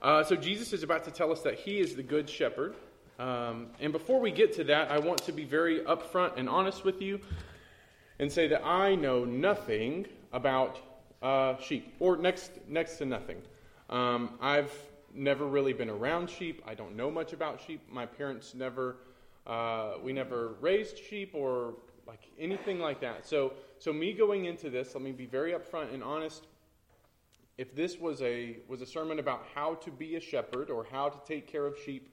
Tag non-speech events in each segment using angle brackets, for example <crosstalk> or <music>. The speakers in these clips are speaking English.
Uh, so Jesus is about to tell us that he is the good shepherd. Um, and before we get to that, I want to be very upfront and honest with you and say that I know nothing about uh, sheep, or next next to nothing. Um, I've never really been around sheep. I don't know much about sheep. My parents never, uh, we never raised sheep or like anything like that. So, so me going into this, let me be very upfront and honest. If this was a was a sermon about how to be a shepherd or how to take care of sheep,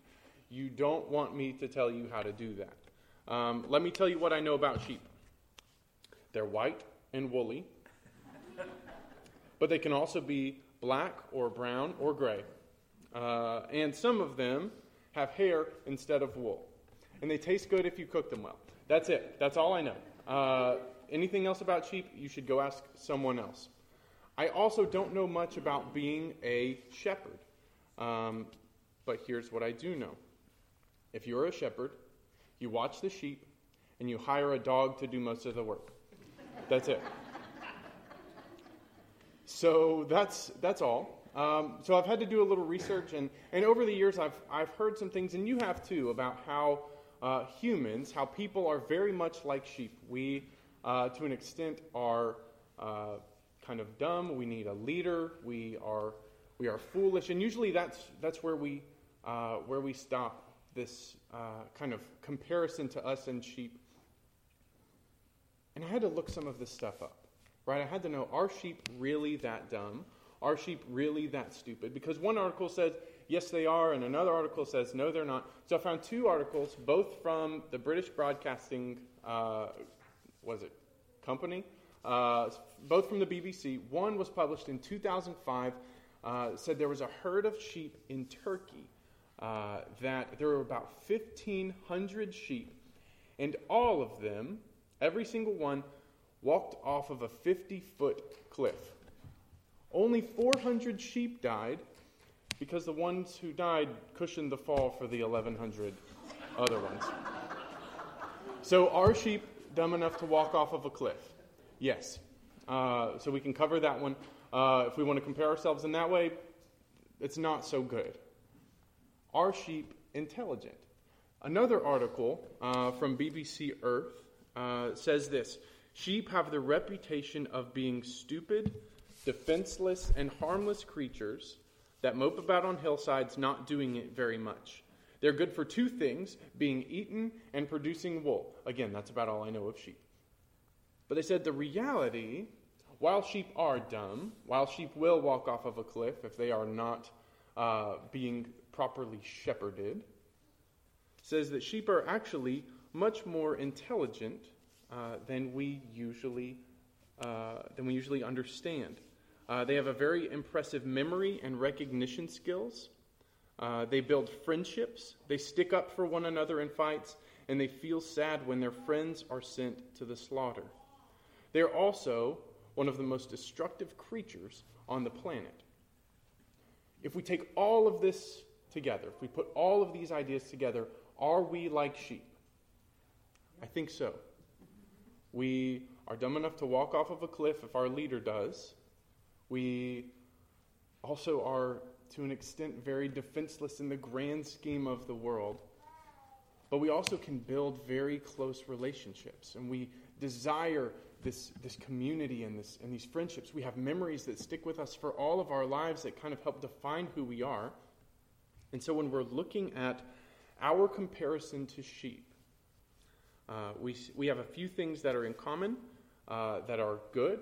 you don't want me to tell you how to do that. Um, let me tell you what I know about sheep. They're white and woolly, but they can also be black or brown or gray. Uh, and some of them have hair instead of wool. And they taste good if you cook them well. That's it. That's all I know. Uh, anything else about sheep, you should go ask someone else. I also don't know much about being a shepherd. Um, but here's what I do know if you're a shepherd, you watch the sheep, and you hire a dog to do most of the work. That's it. So that's, that's all. Um, so I've had to do a little research, and, and over the years, I've, I've heard some things, and you have too, about how uh, humans, how people are very much like sheep. We, uh, to an extent, are uh, kind of dumb. We need a leader. We are, we are foolish, and usually that's, that's where, we, uh, where we stop this uh, kind of comparison to us and sheep. And I had to look some of this stuff up right? I had to know are sheep really that dumb? Are sheep really that stupid? Because one article says, yes, they are, and another article says, no, they're not. So I found two articles, both from the British Broadcasting, uh, was it, company? Uh, both from the BBC. One was published in 2005, uh, said there was a herd of sheep in Turkey, uh, that there were about 1,500 sheep, and all of them, every single one, walked off of a 50 foot cliff. Only 400 sheep died because the ones who died cushioned the fall for the 1,100 other ones. So, are sheep dumb enough to walk off of a cliff? Yes. Uh, so, we can cover that one. Uh, if we want to compare ourselves in that way, it's not so good. Are sheep intelligent? Another article uh, from BBC Earth uh, says this Sheep have the reputation of being stupid, defenseless, and harmless creatures that mope about on hillsides, not doing it very much. They're good for two things being eaten and producing wool. Again, that's about all I know of sheep. But they said the reality, while sheep are dumb, while sheep will walk off of a cliff if they are not uh, being properly shepherded, says that sheep are actually much more intelligent uh, than we usually uh, than we usually understand. Uh, they have a very impressive memory and recognition skills. Uh, they build friendships. They stick up for one another in fights, and they feel sad when their friends are sent to the slaughter. They are also one of the most destructive creatures on the planet. If we take all of this together, if we put all of these ideas together, are we like sheep? I think so. We are dumb enough to walk off of a cliff if our leader does. We also are, to an extent, very defenseless in the grand scheme of the world. But we also can build very close relationships, and we desire this, this community and, this, and these friendships. We have memories that stick with us for all of our lives that kind of help define who we are. And so when we're looking at our comparison to sheep, uh, we, we have a few things that are in common uh, that are good,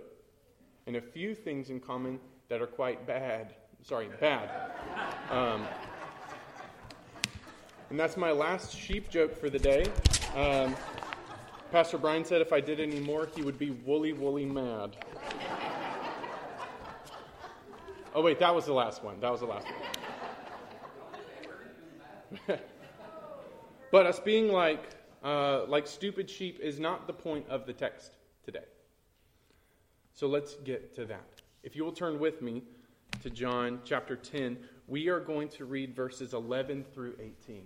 and a few things in common that are quite bad. Sorry, bad. Um, and that's my last sheep joke for the day. Um, Pastor Brian said if I did any more, he would be woolly, woolly mad. Oh, wait, that was the last one. That was the last one. <laughs> but us being like uh, like stupid sheep is not the point of the text today. So let's get to that. If you will turn with me to John chapter 10, we are going to read verses 11 through 18.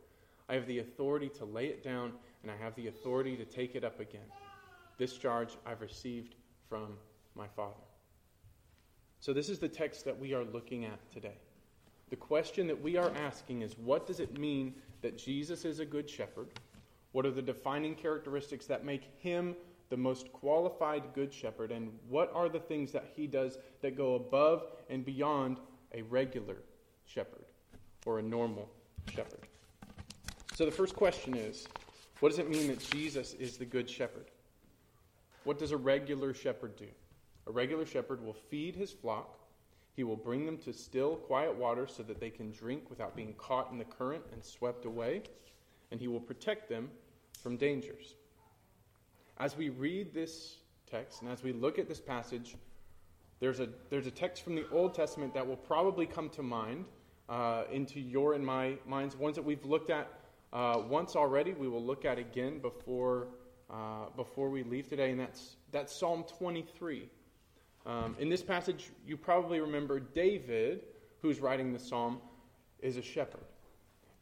I have the authority to lay it down, and I have the authority to take it up again. This charge I've received from my Father. So, this is the text that we are looking at today. The question that we are asking is what does it mean that Jesus is a good shepherd? What are the defining characteristics that make him the most qualified good shepherd? And what are the things that he does that go above and beyond a regular shepherd or a normal shepherd? So the first question is what does it mean that Jesus is the good shepherd? What does a regular shepherd do? A regular shepherd will feed his flock. He will bring them to still, quiet water so that they can drink without being caught in the current and swept away. And he will protect them from dangers. As we read this text and as we look at this passage, there's a, there's a text from the Old Testament that will probably come to mind uh, into your and my minds, ones that we've looked at uh, once already. We will look at again before, uh, before we leave today, and that's, that's Psalm 23. Um, in this passage, you probably remember David, who's writing the psalm, is a shepherd.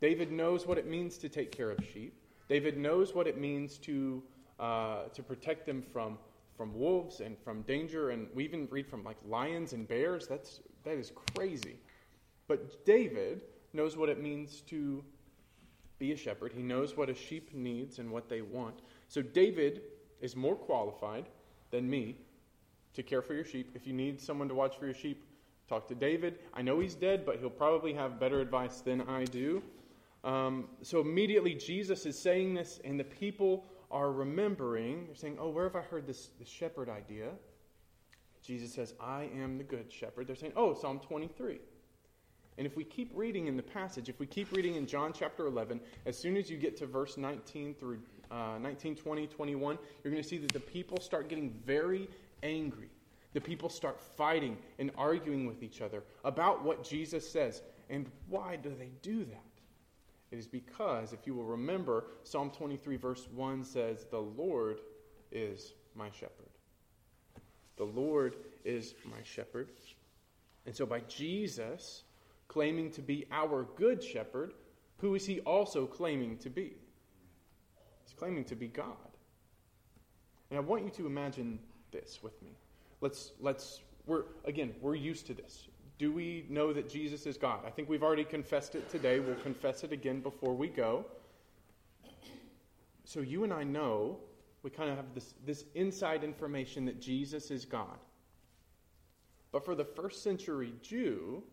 David knows what it means to take care of sheep. David knows what it means to, uh, to protect them from, from wolves and from danger. And we even read from like lions and bears. That's, that is crazy. But David knows what it means to be a shepherd. He knows what a sheep needs and what they want. So David is more qualified than me to care for your sheep. If you need someone to watch for your sheep, talk to David. I know he's dead, but he'll probably have better advice than I do. Um, so immediately Jesus is saying this, and the people are remembering. They're saying, Oh, where have I heard this, this shepherd idea? Jesus says, I am the good shepherd. They're saying, Oh, Psalm 23. And if we keep reading in the passage, if we keep reading in John chapter 11, as soon as you get to verse 19 through uh, 19, 20, 21, you're going to see that the people start getting very angry. The people start fighting and arguing with each other about what Jesus says. And why do they do that? It is because, if you will remember, Psalm 23, verse 1 says, The Lord is my shepherd. The Lord is my shepherd. And so, by Jesus claiming to be our good shepherd, who is he also claiming to be? He's claiming to be God. And I want you to imagine this with me. Let's, let's, we're, again, we're used to this. Do we know that Jesus is God? I think we've already confessed it today. We'll confess it again before we go. So you and I know, we kind of have this, this inside information that Jesus is God. But for the first century Jew,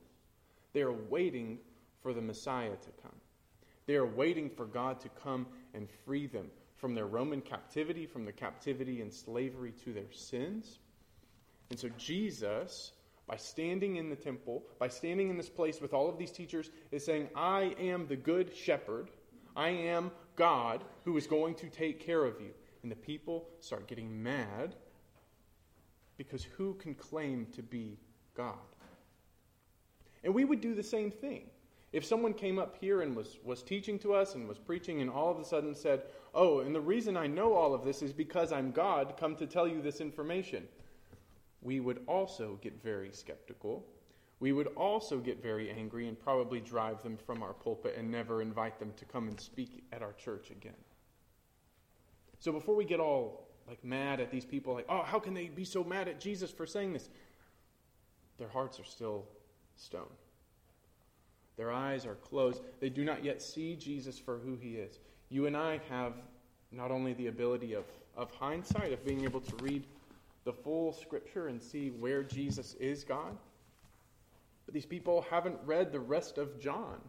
they are waiting for the Messiah to come. They are waiting for God to come and free them from their Roman captivity, from the captivity and slavery to their sins. And so Jesus, by standing in the temple, by standing in this place with all of these teachers, is saying, I am the good shepherd. I am God who is going to take care of you. And the people start getting mad because who can claim to be God? And we would do the same thing. If someone came up here and was, was teaching to us and was preaching and all of a sudden said, Oh, and the reason I know all of this is because I'm God, come to tell you this information, we would also get very skeptical. We would also get very angry and probably drive them from our pulpit and never invite them to come and speak at our church again. So before we get all like mad at these people, like, oh, how can they be so mad at Jesus for saying this? Their hearts are still stone. Their eyes are closed. They do not yet see Jesus for who he is. You and I have not only the ability of, of hindsight, of being able to read the full scripture and see where Jesus is God, but these people haven't read the rest of John.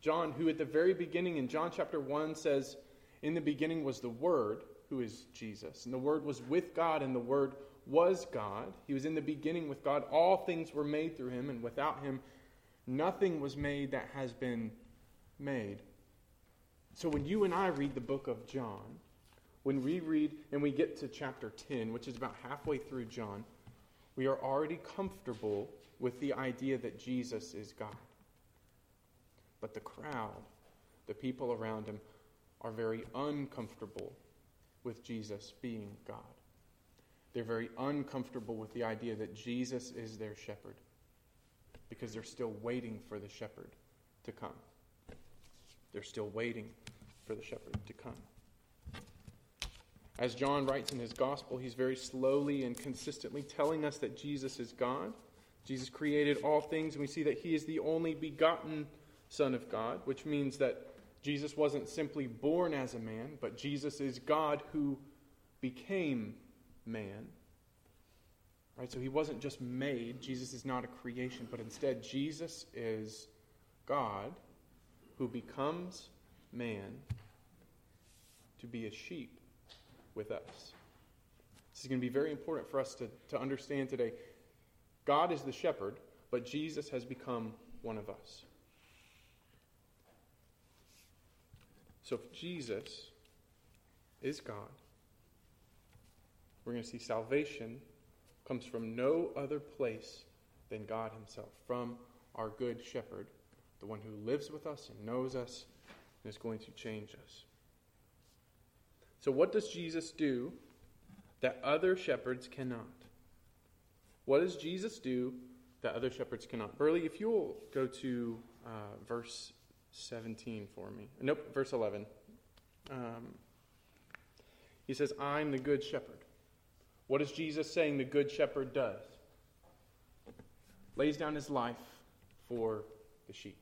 John, who at the very beginning in John chapter 1 says, In the beginning was the Word, who is Jesus. And the Word was with God, and the Word was God. He was in the beginning with God. All things were made through him, and without him, nothing was made that has been made. So when you and I read the book of John, when we read and we get to chapter 10, which is about halfway through John, we are already comfortable with the idea that Jesus is God. But the crowd, the people around him, are very uncomfortable with Jesus being God. They're very uncomfortable with the idea that Jesus is their shepherd because they're still waiting for the shepherd to come. They're still waiting for the shepherd to come. As John writes in his gospel, he's very slowly and consistently telling us that Jesus is God. Jesus created all things, and we see that he is the only begotten Son of God, which means that Jesus wasn't simply born as a man, but Jesus is God who became man. Right? So he wasn't just made. Jesus is not a creation, but instead Jesus is God who becomes man to be a sheep with us. This is going to be very important for us to, to understand today. God is the shepherd, but Jesus has become one of us. So if Jesus is God, we're going to see salvation comes from no other place than God Himself, from our good shepherd, the one who lives with us and knows us and is going to change us. So, what does Jesus do that other shepherds cannot? What does Jesus do that other shepherds cannot? Burley, if you'll go to uh, verse 17 for me. Nope, verse 11. Um, he says, I'm the good shepherd. What is Jesus saying the good shepherd does? Lays down his life for the sheep.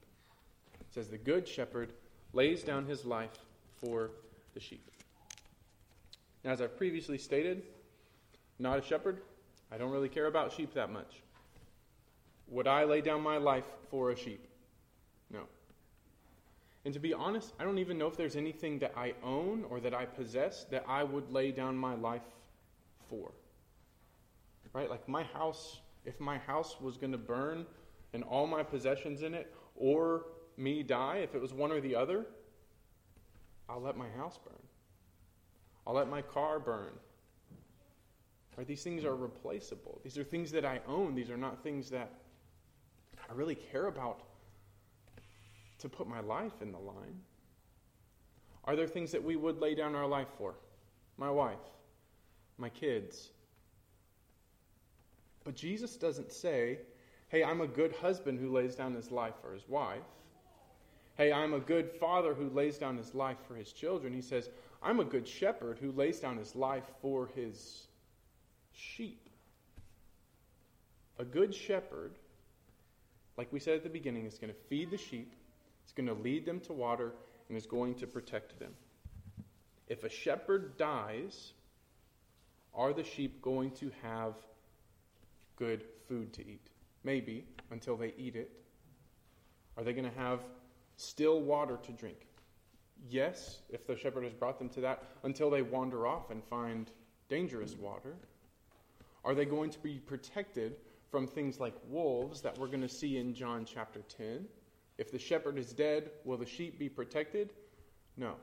It says the good shepherd lays down his life for the sheep. Now, as I've previously stated, not a shepherd. I don't really care about sheep that much. Would I lay down my life for a sheep? No. And to be honest, I don't even know if there's anything that I own or that I possess that I would lay down my life for. Right? Like my house, if my house was going to burn and all my possessions in it, or me die, if it was one or the other, I'll let my house burn. I'll let my car burn. Right? These things are replaceable. These are things that I own. These are not things that I really care about to put my life in the line. Are there things that we would lay down our life for? My wife, my kids. But Jesus doesn't say, hey, I'm a good husband who lays down his life for his wife. Hey, I'm a good father who lays down his life for his children. He says, I'm a good shepherd who lays down his life for his sheep. A good shepherd, like we said at the beginning, is going to feed the sheep, it's going to lead them to water, and is going to protect them. If a shepherd dies, are the sheep going to have good food to eat? Maybe, until they eat it. Are they going to have still water to drink? Yes, if the shepherd has brought them to that, until they wander off and find dangerous water. Are they going to be protected from things like wolves that we're going to see in John chapter 10? If the shepherd is dead, will the sheep be protected? No.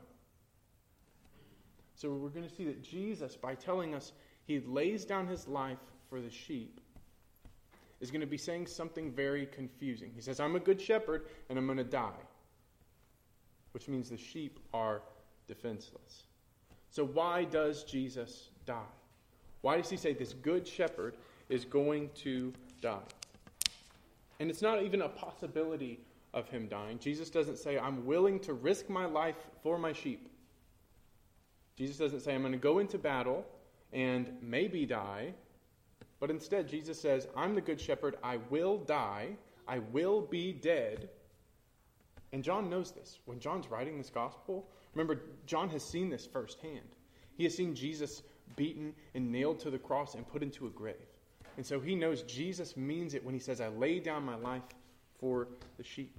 So we're going to see that Jesus, by telling us he lays down his life for the sheep, is going to be saying something very confusing. He says, I'm a good shepherd and I'm going to die, which means the sheep are defenseless. So, why does Jesus die? Why does he say this good shepherd is going to die? And it's not even a possibility of him dying. Jesus doesn't say, I'm willing to risk my life for my sheep. Jesus doesn't say, I'm going to go into battle and maybe die. But instead, Jesus says, I'm the good shepherd. I will die. I will be dead. And John knows this. When John's writing this gospel, remember, John has seen this firsthand. He has seen Jesus beaten and nailed to the cross and put into a grave. And so he knows Jesus means it when he says, I lay down my life for the sheep.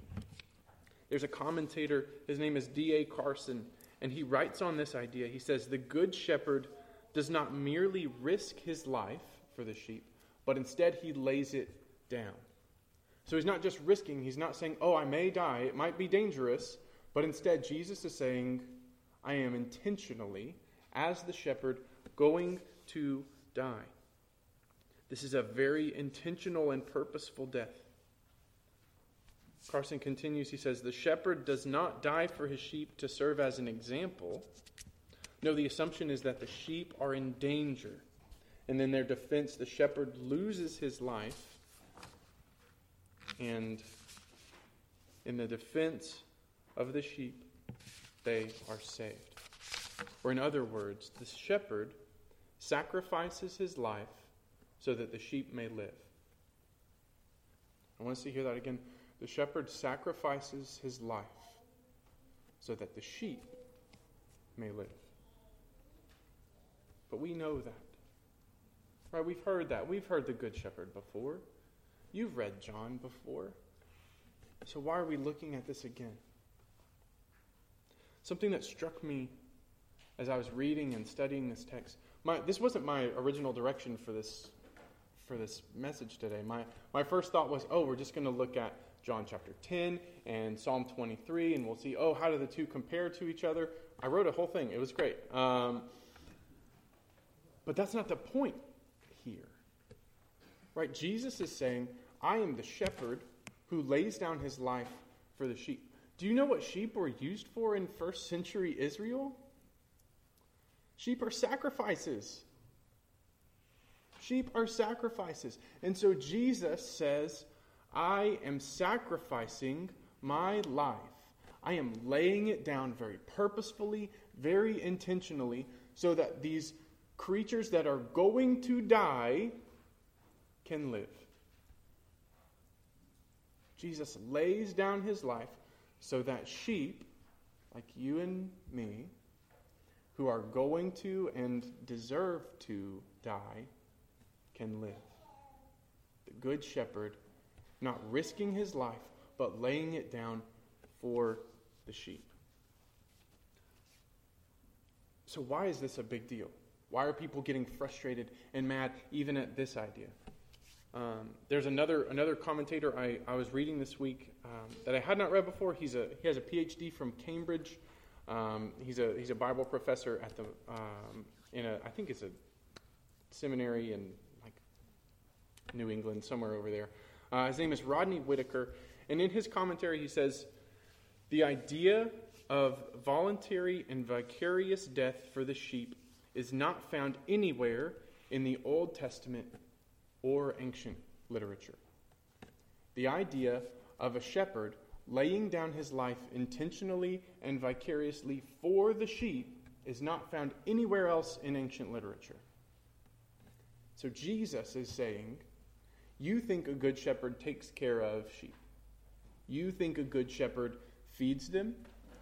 There's a commentator, his name is D.A. Carson, and he writes on this idea. He says, The good shepherd does not merely risk his life for the sheep, but instead he lays it down. So he's not just risking, he's not saying, Oh, I may die, it might be dangerous, but instead Jesus is saying, I am intentionally, as the shepherd, going to die. This is a very intentional and purposeful death. Carson continues, he says, The shepherd does not die for his sheep to serve as an example. No, the assumption is that the sheep are in danger. And in their defense, the shepherd loses his life. And in the defense of the sheep, they are saved. Or, in other words, the shepherd sacrifices his life so that the sheep may live. I want us to hear that again. The shepherd sacrifices his life so that the sheep may live. But we know that. Right? We've heard that. We've heard the Good Shepherd before. You've read John before. So why are we looking at this again? Something that struck me as I was reading and studying this text. My, this wasn't my original direction for this for this message today. My my first thought was, oh, we're just going to look at John chapter 10 and Psalm 23, and we'll see, oh, how do the two compare to each other? I wrote a whole thing. It was great. Um, but that's not the point here. Right? Jesus is saying, I am the shepherd who lays down his life for the sheep. Do you know what sheep were used for in first century Israel? Sheep are sacrifices. Sheep are sacrifices. And so Jesus says, I am sacrificing my life. I am laying it down very purposefully, very intentionally, so that these creatures that are going to die can live. Jesus lays down his life so that sheep, like you and me, who are going to and deserve to die, can live. The Good Shepherd not risking his life, but laying it down for the sheep. So, why is this a big deal? Why are people getting frustrated and mad even at this idea? Um, there's another another commentator I, I was reading this week um, that I had not read before. He's a he has a PhD from Cambridge. Um, he's a he's a Bible professor at the um, in a I think it's a seminary in like New England somewhere over there. Uh, his name is Rodney Whitacre, and in his commentary, he says the idea of voluntary and vicarious death for the sheep is not found anywhere in the Old Testament or ancient literature. The idea of a shepherd laying down his life intentionally and vicariously for the sheep is not found anywhere else in ancient literature. So Jesus is saying you think a good shepherd takes care of sheep. You think a good shepherd feeds them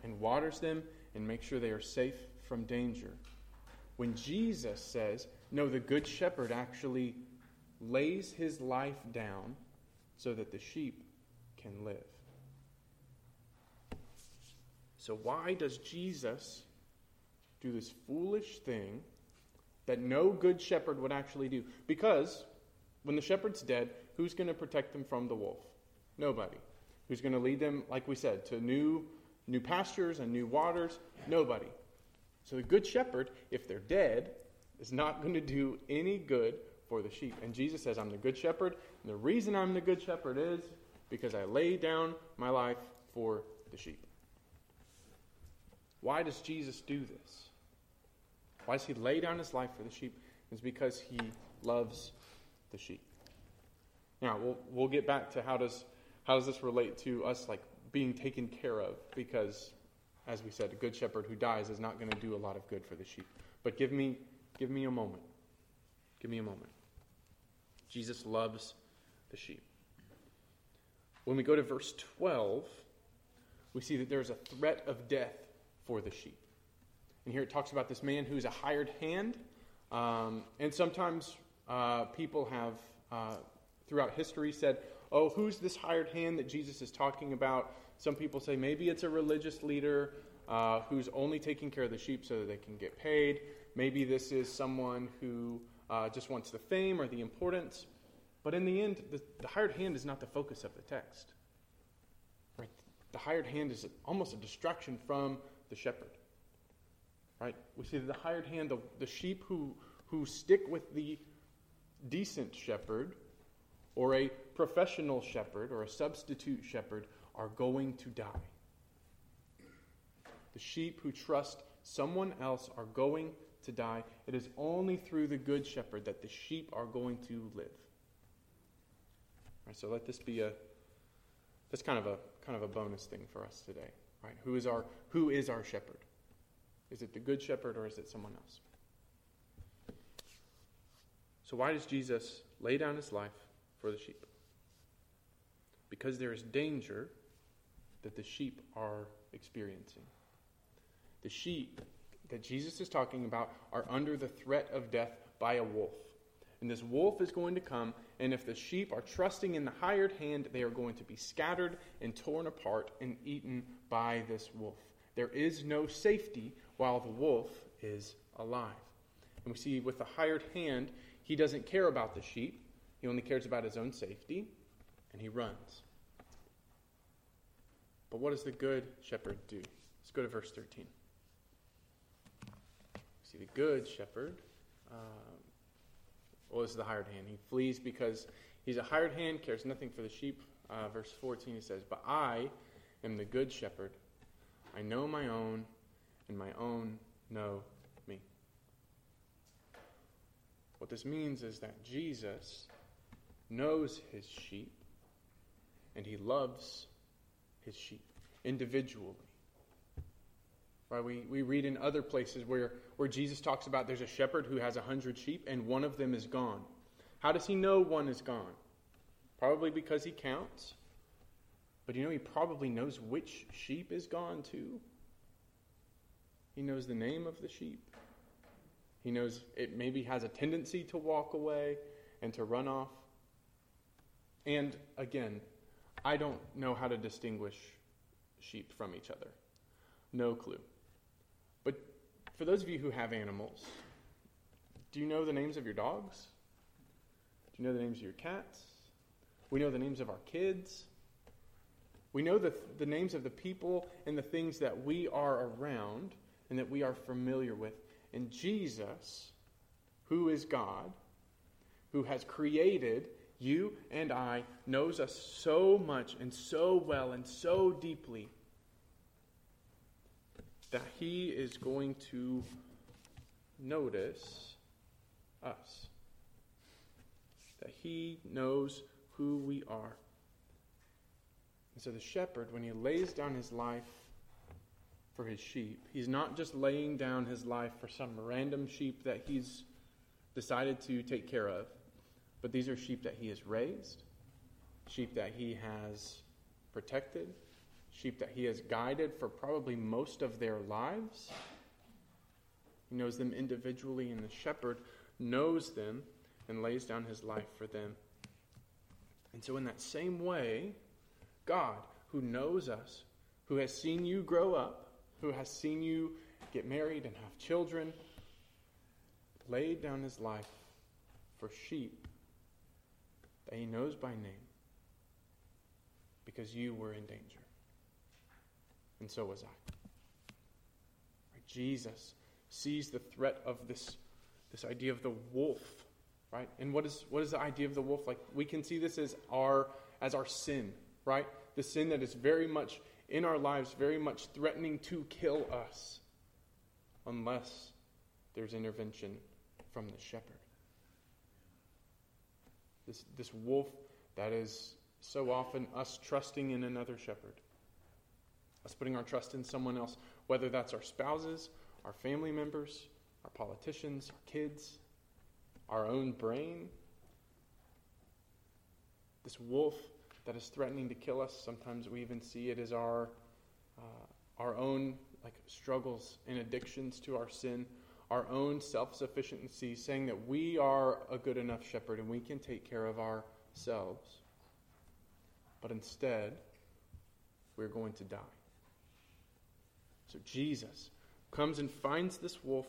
and waters them and makes sure they are safe from danger. When Jesus says, no, the good shepherd actually lays his life down so that the sheep can live. So, why does Jesus do this foolish thing that no good shepherd would actually do? Because when the shepherd's dead, who's going to protect them from the wolf? Nobody. Who's going to lead them, like we said, to new, new pastures and new waters? Nobody. So the good shepherd, if they're dead, is not going to do any good for the sheep. And Jesus says, I'm the good shepherd. And the reason I'm the good shepherd is because I lay down my life for the sheep. Why does Jesus do this? Why does he lay down his life for the sheep? It's because he loves the sheep. Now, we'll, we'll get back to how does, how does this relate to us like being taken care of because as we said, a good shepherd who dies is not going to do a lot of good for the sheep. But give me, give me a moment. Give me a moment. Jesus loves the sheep. When we go to verse 12, we see that there's a threat of death for the sheep. And here it talks about this man who's a hired hand. Um, and sometimes uh, people have, uh, throughout history, said, Oh, who's this hired hand that Jesus is talking about? Some people say maybe it's a religious leader uh, who's only taking care of the sheep so that they can get paid. Maybe this is someone who uh, just wants the fame or the importance. But in the end, the, the hired hand is not the focus of the text. Right? The hired hand is almost a distraction from the shepherd. Right? We see that the hired hand, the, the sheep who, who stick with the decent shepherd, or a professional shepherd, or a substitute shepherd, are going to die. The sheep who trust someone else are going to die. It is only through the good shepherd that the sheep are going to live. Right, so let this be a that's kind of a kind of a bonus thing for us today. Right? Who is our who is our shepherd? Is it the good shepherd or is it someone else? So why does Jesus lay down his life for the sheep? Because there is danger that the sheep are experiencing. The sheep that Jesus is talking about are under the threat of death by a wolf. And this wolf is going to come, and if the sheep are trusting in the hired hand, they are going to be scattered and torn apart and eaten by this wolf. There is no safety while the wolf is alive. And we see with the hired hand, he doesn't care about the sheep, he only cares about his own safety, and he runs. But what does the good shepherd do? Let's go to verse 13. See, the good shepherd, um, well, this is the hired hand. He flees because he's a hired hand, cares nothing for the sheep. Uh, verse 14, he says, But I am the good shepherd. I know my own, and my own know me. What this means is that Jesus knows his sheep, and he loves his sheep individually. Right? We, we read in other places where, where Jesus talks about there's a shepherd who has a hundred sheep and one of them is gone. How does he know one is gone? Probably because he counts. But you know, he probably knows which sheep is gone too. He knows the name of the sheep. He knows it maybe has a tendency to walk away and to run off. And again, I don't know how to distinguish sheep from each other. No clue. But for those of you who have animals, do you know the names of your dogs? Do you know the names of your cats? We know the names of our kids. We know the, the names of the people and the things that we are around and that we are familiar with. And Jesus, who is God, who has created you and I, knows us so much and so well and so deeply that he is going to notice us. That he knows who we are. And so the shepherd, when he lays down his life for his sheep, he's not just laying down his life for some random sheep that he's decided to take care of, but these are sheep that he has raised, sheep that he has protected, sheep that he has guided for probably most of their lives. He knows them individually, and the shepherd knows them and lays down his life for them. And so, in that same way, God, who knows us, who has seen you grow up, who has seen you get married and have children, laid down his life for sheep that he knows by name because you were in danger and so was I. Right? Jesus sees the threat of this, this idea of the wolf, right? And what is, what is the idea of the wolf? Like, we can see this as our, as our sin, right? The sin that is very much in our lives, very much threatening to kill us unless there's intervention from the shepherd. This, this wolf that is so often us trusting in another shepherd us putting our trust in someone else, whether that's our spouses, our family members, our politicians, our kids, our own brain. This wolf that is threatening to kill us, sometimes we even see it as our, uh, our own like struggles and addictions to our sin, our own self sufficiency, saying that we are a good enough shepherd and we can take care of ourselves. But instead, we're going to die. So Jesus comes and finds this wolf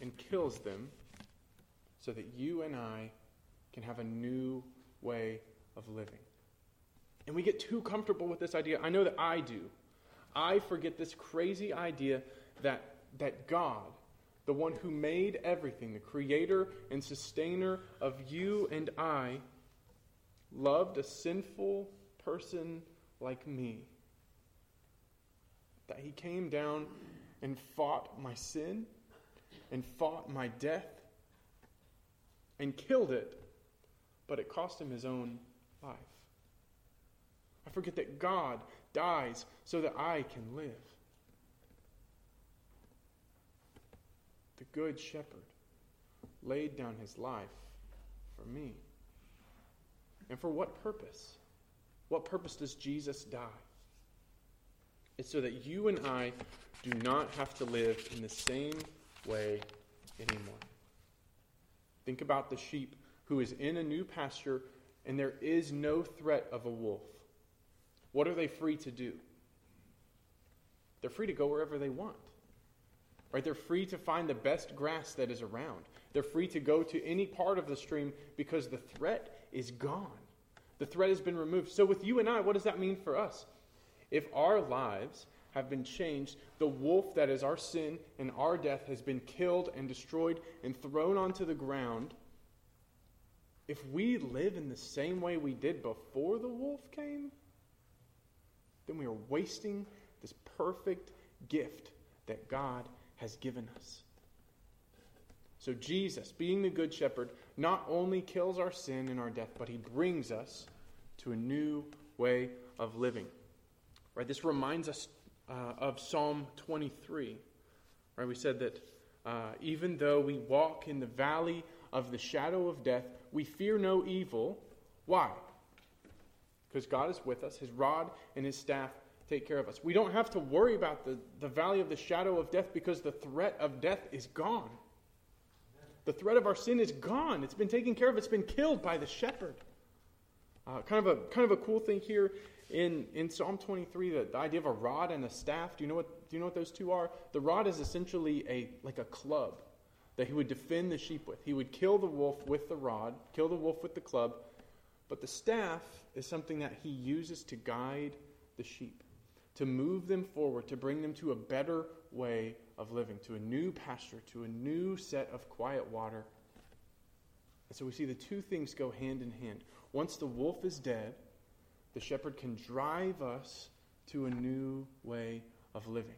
and kills them so that you and I can have a new way of living. And we get too comfortable with this idea. I know that I do. I forget this crazy idea that, that God, the one who made everything, the creator and sustainer of you and I, loved a sinful person like me. That he came down and fought my sin and fought my death and killed it, but it cost him his own life. I forget that God dies so that I can live. The Good Shepherd laid down his life for me. And for what purpose? What purpose does Jesus die? It's so that you and I do not have to live in the same way anymore. Think about the sheep who is in a new pasture and there is no threat of a wolf. What are they free to do? They're free to go wherever they want. Right? They're free to find the best grass that is around. They're free to go to any part of the stream because the threat is gone. The threat has been removed. So, with you and I, what does that mean for us? If our lives have been changed, the wolf that is our sin and our death has been killed and destroyed and thrown onto the ground. If we live in the same way we did before the wolf came, then we are wasting this perfect gift that God has given us. So, Jesus, being the Good Shepherd, not only kills our sin and our death, but he brings us to a new way of living. Right? This reminds us uh, of Psalm 23. Right? We said that uh, even though we walk in the valley of the shadow of death, we fear no evil. Why? Because God is with us, his rod and his staff take care of us. We don't have to worry about the, the valley of the shadow of death because the threat of death is gone. The threat of our sin is gone. It's been taken care of. It's been killed by the shepherd. Uh, kind of a kind of a cool thing here in, in Psalm 23, the, the idea of a rod and a staff. Do you know what do you know what those two are? The rod is essentially a like a club that he would defend the sheep with. He would kill the wolf with the rod, kill the wolf with the club, but the staff is something that he uses to guide the sheep to move them forward, to bring them to a better way of living, to a new pasture, to a new set of quiet water. And so we see the two things go hand in hand. Once the wolf is dead, the shepherd can drive us to a new way of living.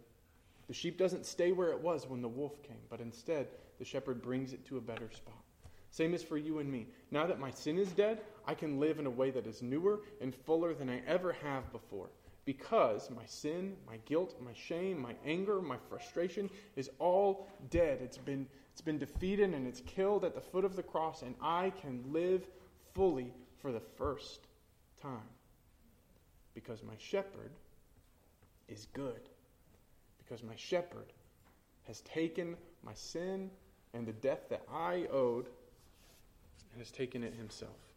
The sheep doesn't stay where it was when the wolf came, but instead, the shepherd brings it to a better spot. Same is for you and me. Now that my sin is dead, I can live in a way that is newer and fuller than I ever have before because my sin, my guilt, my shame, my anger, my frustration is all dead. It's been, it's been defeated and it's killed at the foot of the cross, and I can live fully for the first time. Because my shepherd is good. Because my shepherd has taken my sin and the death that I owed and has taken it himself.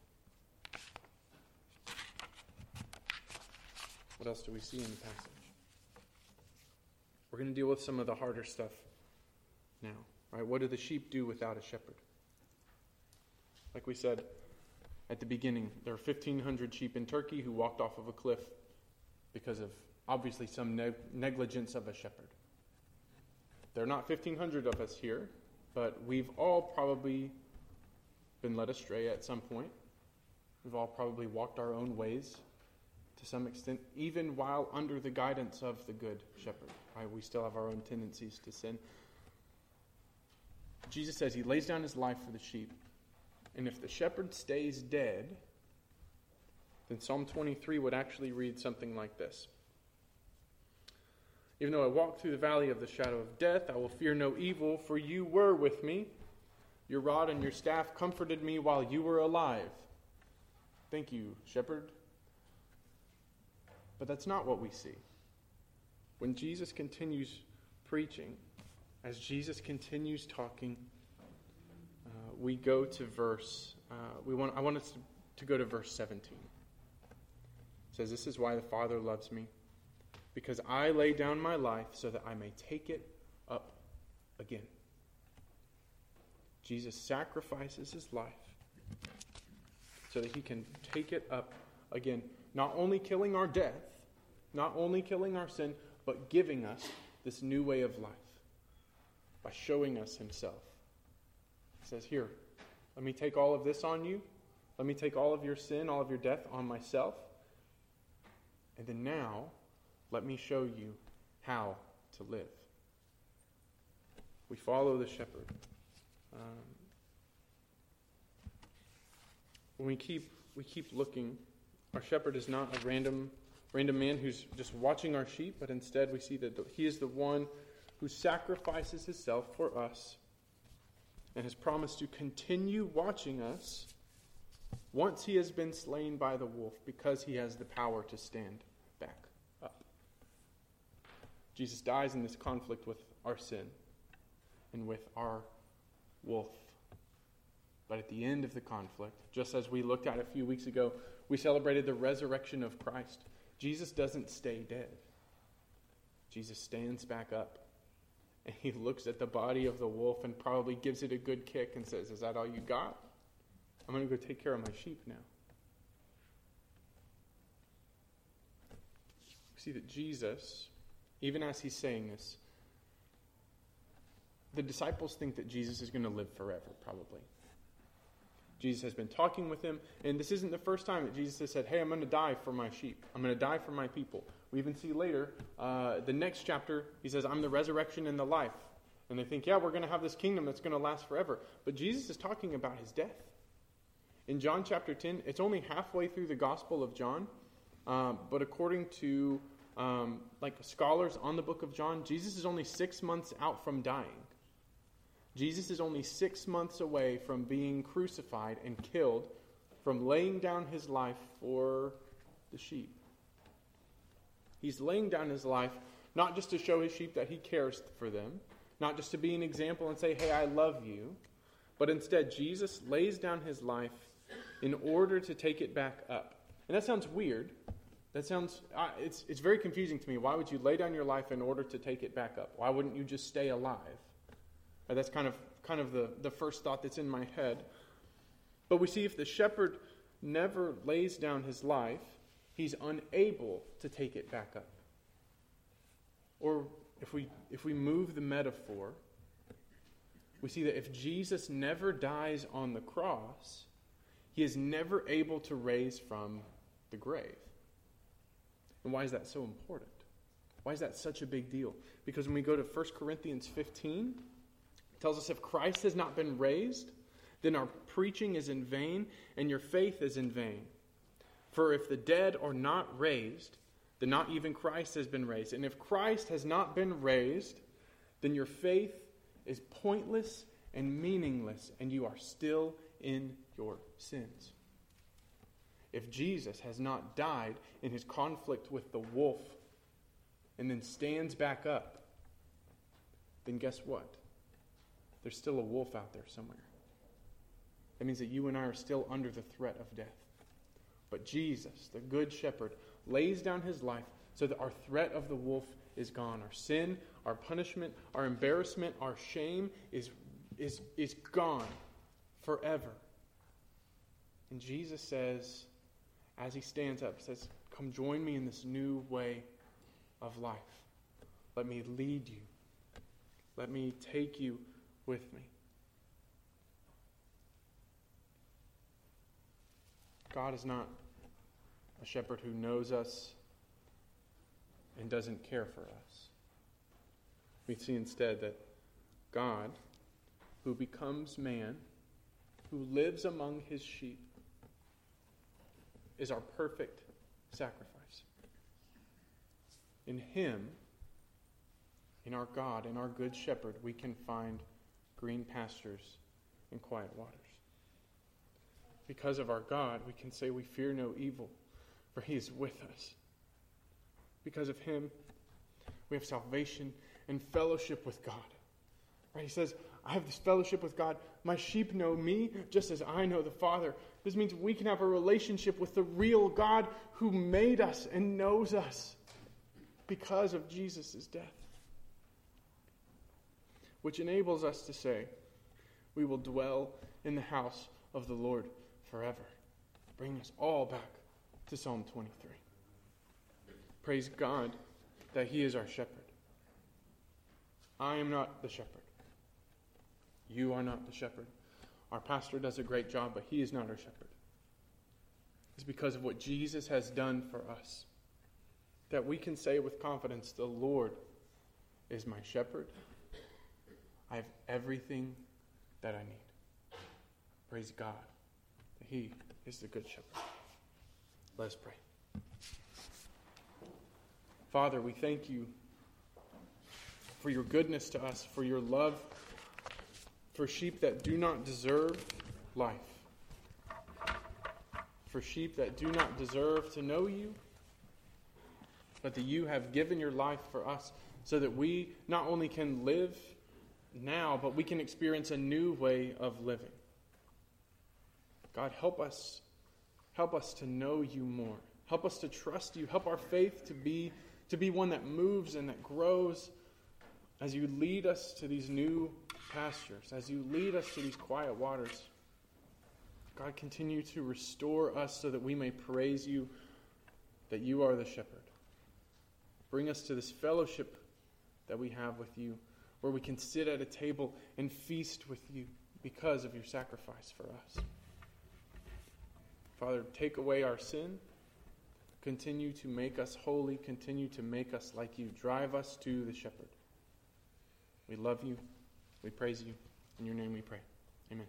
What else do we see in the passage? We're going to deal with some of the harder stuff now. Right? What do the sheep do without a shepherd? Like we said at the beginning, there are 1,500 sheep in Turkey who walked off of a cliff because of obviously some ne- negligence of a shepherd. There are not 1,500 of us here, but we've all probably been led astray at some point. We've all probably walked our own ways to some extent, even while under the guidance of the Good Shepherd. Right? We still have our own tendencies to sin. Jesus says he lays down his life for the sheep. And if the shepherd stays dead, then Psalm 23 would actually read something like this Even though I walk through the valley of the shadow of death, I will fear no evil, for you were with me. Your rod and your staff comforted me while you were alive. Thank you, shepherd. But that's not what we see. When Jesus continues preaching, as Jesus continues talking, uh, we go to verse, uh, we want, I want us to, to go to verse 17. It says, This is why the Father loves me, because I lay down my life so that I may take it up again. Jesus sacrifices his life so that he can take it up again, not only killing our death, not only killing our sin, but giving us this new way of life by showing us himself. He says, Here, let me take all of this on you. Let me take all of your sin, all of your death on myself. And then now, let me show you how to live. We follow the shepherd. Um, when we keep we keep looking, our shepherd is not a random random man who's just watching our sheep, but instead we see that he is the one who sacrifices himself for us and has promised to continue watching us once he has been slain by the wolf because he has the power to stand back up. Jesus dies in this conflict with our sin and with our wolf. But at the end of the conflict, just as we looked at a few weeks ago, we celebrated the resurrection of Christ. Jesus doesn't stay dead. Jesus stands back up and he looks at the body of the wolf and probably gives it a good kick and says, Is that all you got? I'm going to go take care of my sheep now. See that Jesus, even as he's saying this, the disciples think that Jesus is going to live forever, probably. Jesus has been talking with him, and this isn't the first time that Jesus has said, Hey, I'm going to die for my sheep. I'm going to die for my people. We even see later, uh, the next chapter, he says, I'm the resurrection and the life. And they think, Yeah, we're going to have this kingdom that's going to last forever. But Jesus is talking about his death. In John chapter 10, it's only halfway through the Gospel of John, um, but according to um, like scholars on the book of John, Jesus is only six months out from dying. Jesus is only six months away from being crucified and killed, from laying down his life for the sheep. He's laying down his life not just to show his sheep that he cares for them, not just to be an example and say, hey, I love you, but instead, Jesus lays down his life in order to take it back up. And that sounds weird. That sounds, uh, it's, it's very confusing to me. Why would you lay down your life in order to take it back up? Why wouldn't you just stay alive? Uh, that's kind of, kind of the, the first thought that's in my head. But we see if the shepherd never lays down his life, he's unable to take it back up. Or if we, if we move the metaphor, we see that if Jesus never dies on the cross, he is never able to raise from the grave. And why is that so important? Why is that such a big deal? Because when we go to 1 Corinthians 15, it tells us if Christ has not been raised, then our preaching is in vain and your faith is in vain. For if the dead are not raised, then not even Christ has been raised. And if Christ has not been raised, then your faith is pointless and meaningless, and you are still in your sins. If Jesus has not died in his conflict with the wolf and then stands back up, then guess what? There's still a wolf out there somewhere. That means that you and I are still under the threat of death. But Jesus, the Good Shepherd, lays down his life so that our threat of the wolf is gone. Our sin, our punishment, our embarrassment, our shame is, is, is gone forever. And Jesus says, as he stands up, says, Come join me in this new way of life. Let me lead you. Let me take you with me. God is not a shepherd who knows us and doesn't care for us. We see instead that God, who becomes man, who lives among his sheep, is our perfect sacrifice. In him, in our God, in our good shepherd, we can find green pastures and quiet waters. Because of our God, we can say we fear no evil, for he is with us. Because of him, we have salvation and fellowship with God. Right? He says, I have this fellowship with God. My sheep know me just as I know the Father. This means we can have a relationship with the real God who made us and knows us because of Jesus' death. Which enables us to say, We will dwell in the house of the Lord forever. Bring us all back to Psalm 23. Praise God that He is our shepherd. I am not the shepherd. You are not the shepherd. Our pastor does a great job, but he is not our shepherd. It's because of what Jesus has done for us that we can say with confidence, The Lord is my shepherd. I have everything that I need. Praise God He is the good shepherd. Let us pray. Father, we thank you for your goodness to us, for your love for sheep that do not deserve life, for sheep that do not deserve to know you, but that you have given your life for us so that we not only can live now, but we can experience a new way of living. God, help us. Help us to know you more. Help us to trust you. Help our faith to be, to be one that moves and that grows as you lead us to these new pastures, as you lead us to these quiet waters. God, continue to restore us so that we may praise you, that you are the shepherd. Bring us to this fellowship that we have with you, where we can sit at a table and feast with you because of your sacrifice for us. Father, take away our sin. Continue to make us holy. Continue to make us like you. Drive us to the shepherd. We love you. We praise you. In your name we pray. Amen.